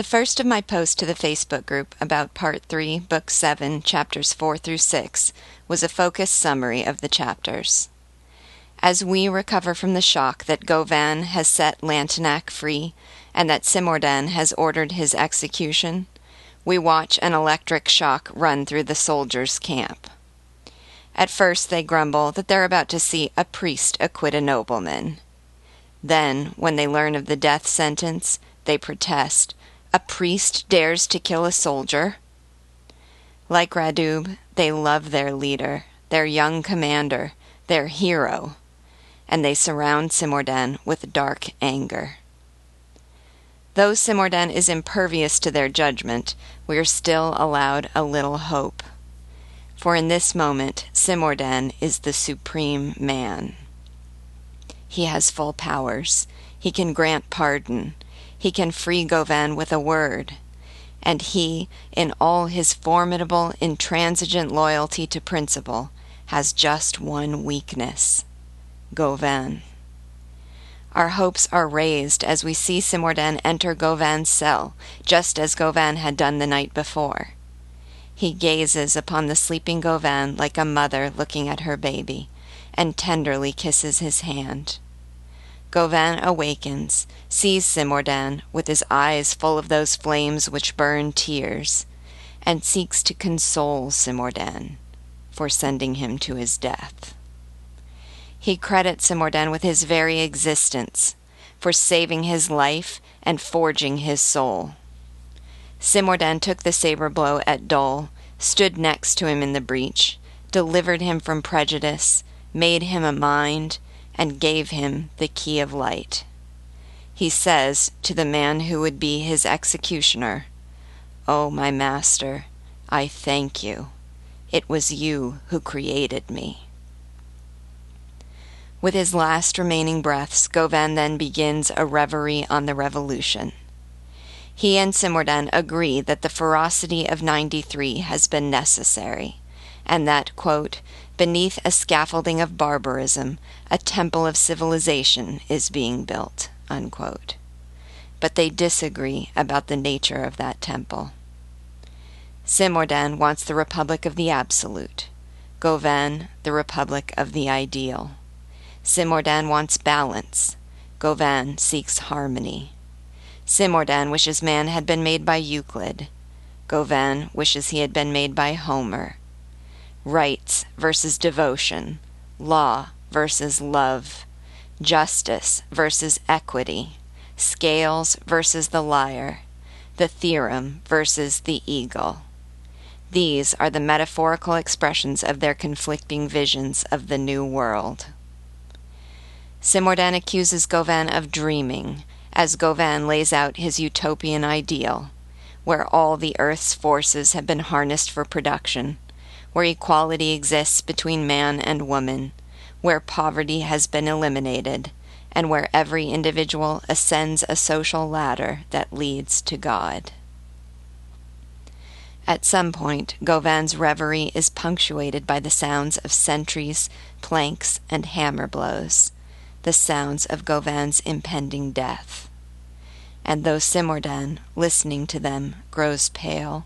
The first of my posts to the Facebook group about Part 3, Book 7, Chapters 4 through 6 was a focused summary of the chapters. As we recover from the shock that Gauvain has set Lantenac free and that Cimourdain has ordered his execution, we watch an electric shock run through the soldiers' camp. At first, they grumble that they're about to see a priest acquit a nobleman. Then, when they learn of the death sentence, they protest. A priest dares to kill a soldier? Like Radoub, they love their leader, their young commander, their hero, and they surround Cimourdain with dark anger. Though Cimourdain is impervious to their judgment, we are still allowed a little hope. For in this moment, Cimourdain is the supreme man. He has full powers. He can grant pardon. He can free Gauvain with a word. And he, in all his formidable, intransigent loyalty to principle, has just one weakness Gauvain. Our hopes are raised as we see Cimourdain enter Gauvain's cell, just as Gauvain had done the night before. He gazes upon the sleeping Gauvain like a mother looking at her baby, and tenderly kisses his hand. Gauvain awakens, sees Cimourdain with his eyes full of those flames which burn tears, and seeks to console Cimourdain for sending him to his death. He credits Cimourdain with his very existence, for saving his life and forging his soul. Cimourdain took the saber blow at Dol, stood next to him in the breach, delivered him from prejudice, made him a mind, and gave him the key of light. He says to the man who would be his executioner, O oh, my master, I thank you. It was you who created me. With his last remaining breaths, Gauvain then begins a reverie on the revolution. He and Cimourdain agree that the ferocity of 93 has been necessary, and that, quote, beneath a scaffolding of barbarism, a temple of civilization is being built, unquote. But they disagree about the nature of that temple. Cimourdain wants the republic of the absolute, Gauvain the republic of the ideal. Cimourdain wants balance. Gauvain seeks harmony. Cimourdain wishes man had been made by Euclid. Gauvain wishes he had been made by Homer. Rights versus devotion. Law versus love. Justice versus equity. Scales versus the lyre. The theorem versus the eagle. These are the metaphorical expressions of their conflicting visions of the new world. Cimourdain accuses Gauvain of dreaming, as Gauvain lays out his utopian ideal, where all the earth's forces have been harnessed for production, where equality exists between man and woman, where poverty has been eliminated, and where every individual ascends a social ladder that leads to God. At some point, Gauvain's reverie is punctuated by the sounds of sentries, planks, and hammer blows the sounds of Gauvain's impending death. And though Cimourdain, listening to them, grows pale,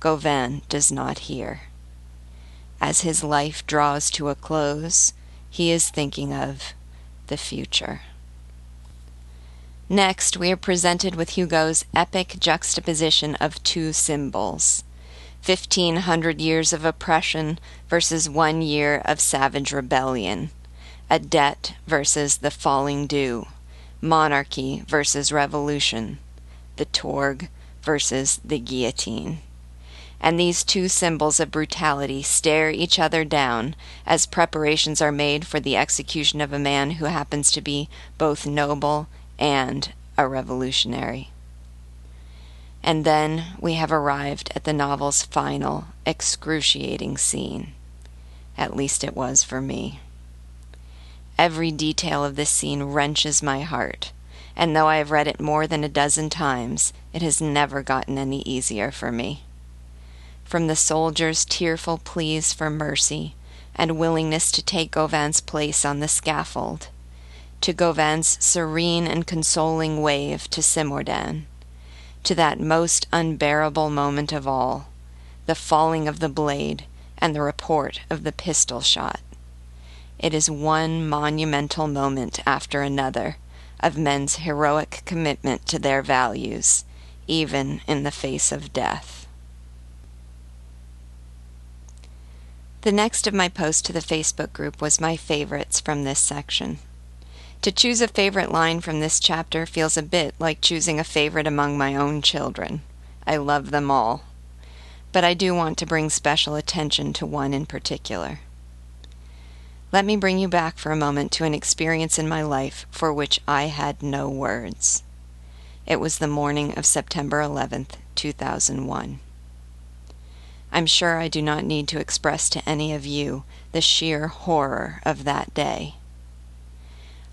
Gauvain does not hear. As his life draws to a close, he is thinking of the future. Next, we are presented with Hugo's epic juxtaposition of two symbols 1500 years of oppression versus one year of savage rebellion a debt versus the falling dew, monarchy versus revolution, the Tourgue versus the guillotine. And these two symbols of brutality stare each other down as preparations are made for the execution of a man who happens to be both noble and a revolutionary. And then we have arrived at the novel's final, excruciating scene. At least it was for me. Every detail of this scene wrenches my heart, and though I have read it more than a dozen times, it has never gotten any easier for me. From the soldier's tearful pleas for mercy and willingness to take Gauvain's place on the scaffold, to Gauvain's serene and consoling wave to Cimourdain, to that most unbearable moment of all the falling of the blade and the report of the pistol shot. It is one monumental moment after another of men's heroic commitment to their values, even in the face of death. The next of my posts to the Facebook group was my favorites from this section. To choose a favorite line from this chapter feels a bit like choosing a favorite among my own children. I love them all. But I do want to bring special attention to one in particular. Let me bring you back for a moment to an experience in my life for which I had no words. It was the morning of September 11th, 2001. I'm sure I do not need to express to any of you the sheer horror of that day.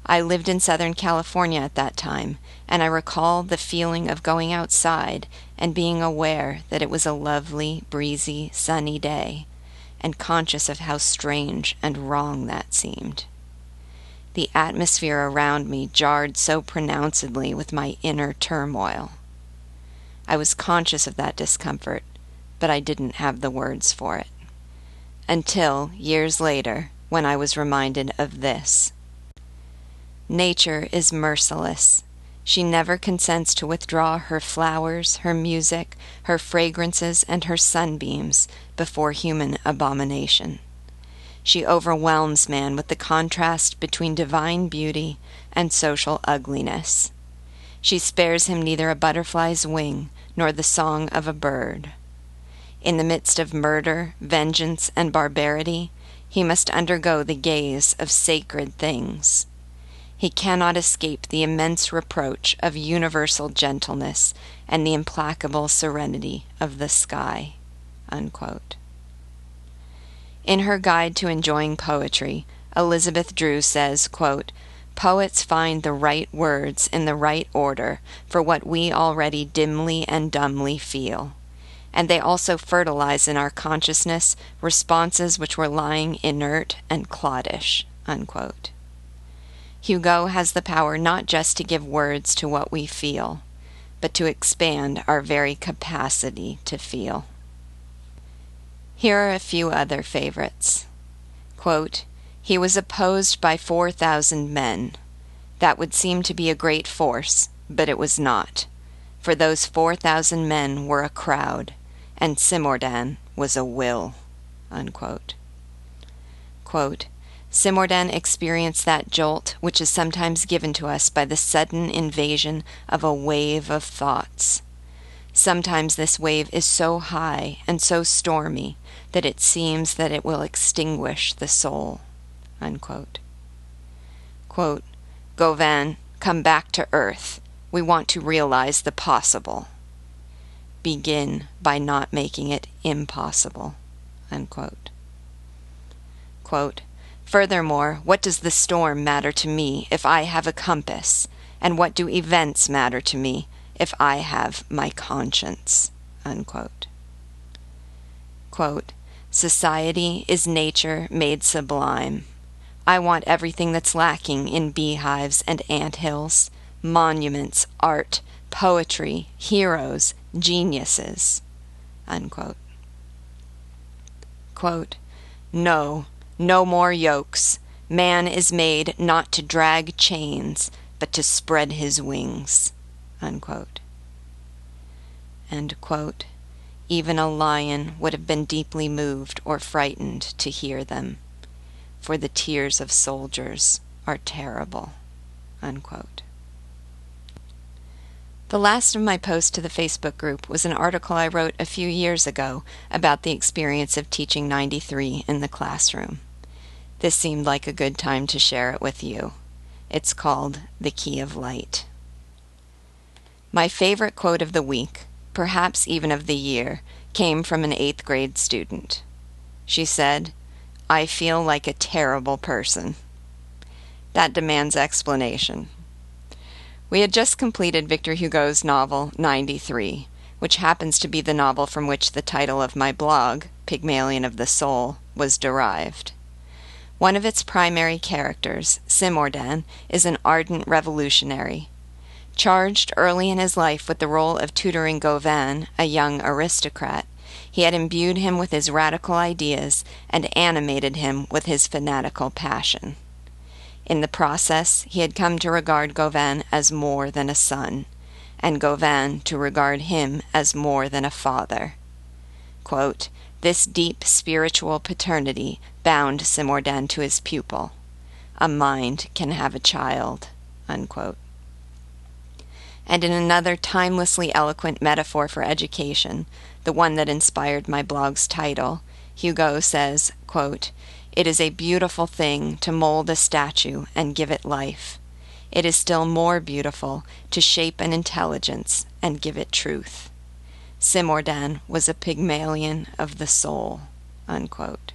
I lived in Southern California at that time, and I recall the feeling of going outside and being aware that it was a lovely, breezy, sunny day and conscious of how strange and wrong that seemed. The atmosphere around me jarred so pronouncedly with my inner turmoil. I was conscious of that discomfort, but I didn't have the words for it. Until, years later, when I was reminded of this Nature is merciless. She never consents to withdraw her flowers, her music, her fragrances, and her sunbeams before human abomination. She overwhelms man with the contrast between divine beauty and social ugliness. She spares him neither a butterfly's wing nor the song of a bird. In the midst of murder, vengeance, and barbarity, he must undergo the gaze of sacred things. He cannot escape the immense reproach of universal gentleness and the implacable serenity of the sky. Unquote. In her guide to enjoying poetry, Elizabeth Drew says, quote, Poets find the right words in the right order for what we already dimly and dumbly feel. And they also fertilize in our consciousness responses which were lying inert and cloddish. Unquote. Hugo has the power not just to give words to what we feel, but to expand our very capacity to feel. Here are a few other favorites. Quote, he was opposed by 4,000 men. That would seem to be a great force, but it was not, for those 4,000 men were a crowd, and Cimourdain was a will. Unquote. Quote, Cimourdain experienced that jolt which is sometimes given to us by the sudden invasion of a wave of thoughts. Sometimes this wave is so high and so stormy that it seems that it will extinguish the soul. Unquote. Quote, Gauvain, come back to earth. We want to realize the possible. Begin by not making it impossible. Unquote. Quote, Furthermore, what does the storm matter to me if I have a compass? And what do events matter to me if I have my conscience? Unquote. Quote, Society is nature made sublime. I want everything that's lacking in beehives and ant hills, monuments, art, poetry, heroes, geniuses. Unquote. Quote, no, no more yokes. Man is made not to drag chains, but to spread his wings. Unquote. Quote, Even a lion would have been deeply moved or frightened to hear them, for the tears of soldiers are terrible. Unquote. The last of my posts to the Facebook group was an article I wrote a few years ago about the experience of teaching 93 in the classroom. This seemed like a good time to share it with you. It's called The Key of Light. My favorite quote of the week, perhaps even of the year, came from an eighth grade student. She said, I feel like a terrible person. That demands explanation. We had just completed Victor Hugo's novel 93, which happens to be the novel from which the title of my blog, Pygmalion of the Soul, was derived. One of its primary characters, Cimourdain, is an ardent revolutionary. Charged early in his life with the role of tutoring Gauvain, a young aristocrat, he had imbued him with his radical ideas and animated him with his fanatical passion. In the process, he had come to regard Gauvain as more than a son, and Gauvain to regard him as more than a father. Quote, this deep spiritual paternity bound Cimourdain to his pupil. A mind can have a child. Unquote. And in another timelessly eloquent metaphor for education, the one that inspired my blog's title, Hugo says, quote, It is a beautiful thing to mold a statue and give it life. It is still more beautiful to shape an intelligence and give it truth. Cimourdain was a Pygmalion of the soul. Unquote.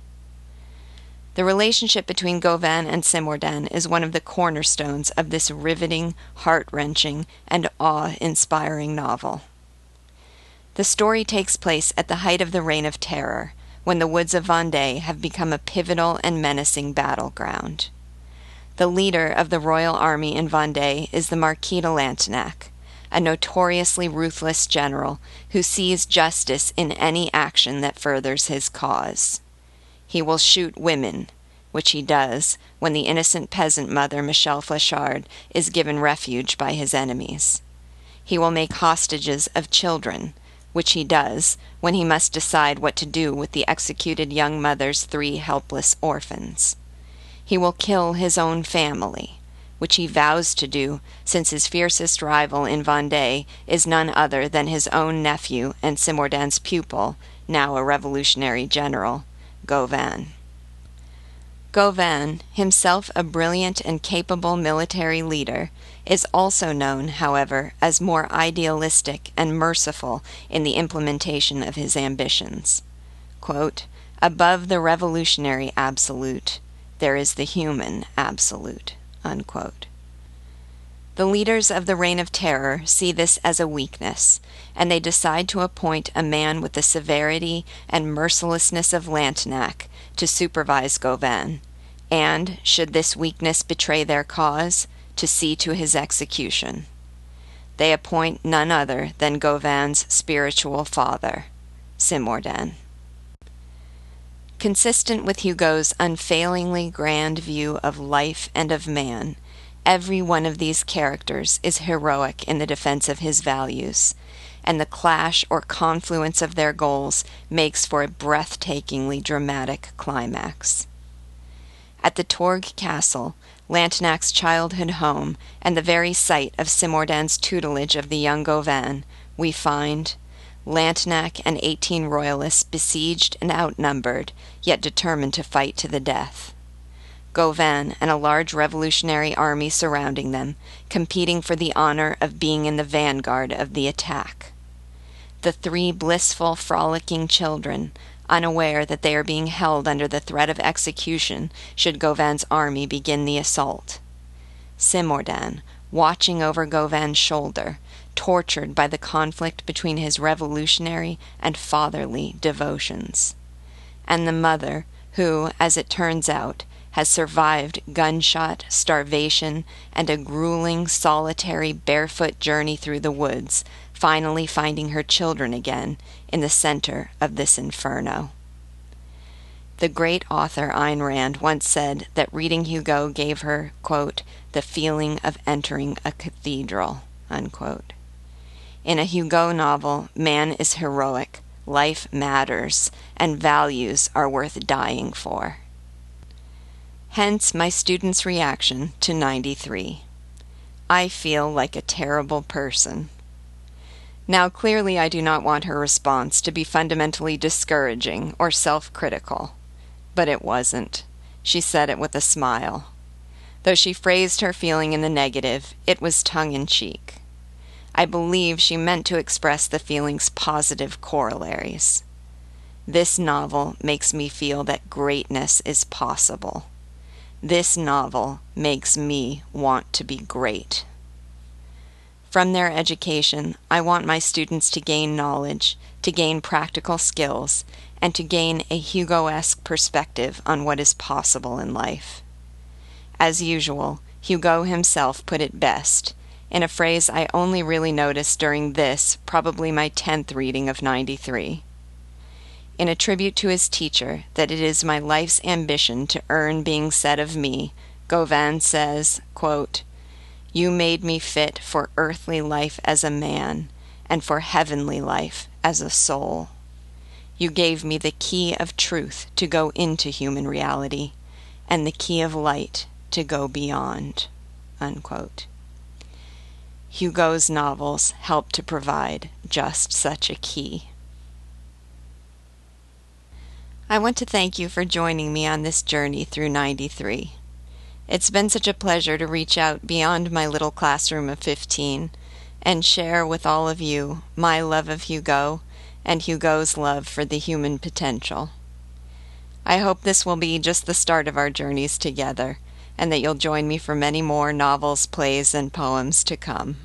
The relationship between Gauvain and Cimourdain is one of the cornerstones of this riveting, heart wrenching, and awe inspiring novel. The story takes place at the height of the Reign of Terror, when the woods of Vendée have become a pivotal and menacing battleground. The leader of the royal army in Vendée is the Marquis de Lantenac, a notoriously ruthless general who sees justice in any action that furthers his cause. He will shoot women, which he does when the innocent peasant mother Michelle Fléchard is given refuge by his enemies. He will make hostages of children, which he does when he must decide what to do with the executed young mother's three helpless orphans. He will kill his own family, which he vows to do since his fiercest rival in Vendée is none other than his own nephew and Cimourdain's pupil, now a revolutionary general, Gauvain. Gauvain, himself a brilliant and capable military leader, is also known, however, as more idealistic and merciful in the implementation of his ambitions. Quote, Above the revolutionary absolute, there is the human absolute. Unquote. The leaders of the Reign of Terror see this as a weakness, and they decide to appoint a man with the severity and mercilessness of Lantenac to supervise Gauvain, and, should this weakness betray their cause, to see to his execution. They appoint none other than Gauvain's spiritual father, Cimourdain. Consistent with Hugo's unfailingly grand view of life and of man, Every one of these characters is heroic in the defense of his values, and the clash or confluence of their goals makes for a breathtakingly dramatic climax. At the Tourgue Castle, Lantenac's childhood home, and the very site of Cimourdain's tutelage of the young Gauvain, we find Lantenac and eighteen royalists besieged and outnumbered, yet determined to fight to the death. Gauvain and a large revolutionary army surrounding them, competing for the honor of being in the vanguard of the attack. The three blissful, frolicking children, unaware that they are being held under the threat of execution should Gauvain's army begin the assault. Cimourdain, watching over Gauvain's shoulder, tortured by the conflict between his revolutionary and fatherly devotions. And the mother, who, as it turns out, has survived gunshot, starvation, and a grueling, solitary, barefoot journey through the woods, finally finding her children again in the center of this inferno. The great author Ayn Rand once said that reading Hugo gave her, quote, the feeling of entering a cathedral, unquote. In a Hugo novel, man is heroic, life matters, and values are worth dying for. Hence my student's reaction to 93. I feel like a terrible person. Now, clearly, I do not want her response to be fundamentally discouraging or self critical. But it wasn't. She said it with a smile. Though she phrased her feeling in the negative, it was tongue in cheek. I believe she meant to express the feeling's positive corollaries. This novel makes me feel that greatness is possible. This novel makes me want to be great. From their education, I want my students to gain knowledge, to gain practical skills, and to gain a Hugo esque perspective on what is possible in life. As usual, Hugo himself put it best in a phrase I only really noticed during this, probably my 10th reading of 93. In a tribute to his teacher, that it is my life's ambition to earn being said of me, Gauvain says, quote, You made me fit for earthly life as a man, and for heavenly life as a soul. You gave me the key of truth to go into human reality, and the key of light to go beyond. Unquote. Hugo's novels help to provide just such a key. I want to thank you for joining me on this journey through 93. It's been such a pleasure to reach out beyond my little classroom of 15 and share with all of you my love of Hugo and Hugo's love for the human potential. I hope this will be just the start of our journeys together and that you'll join me for many more novels, plays, and poems to come.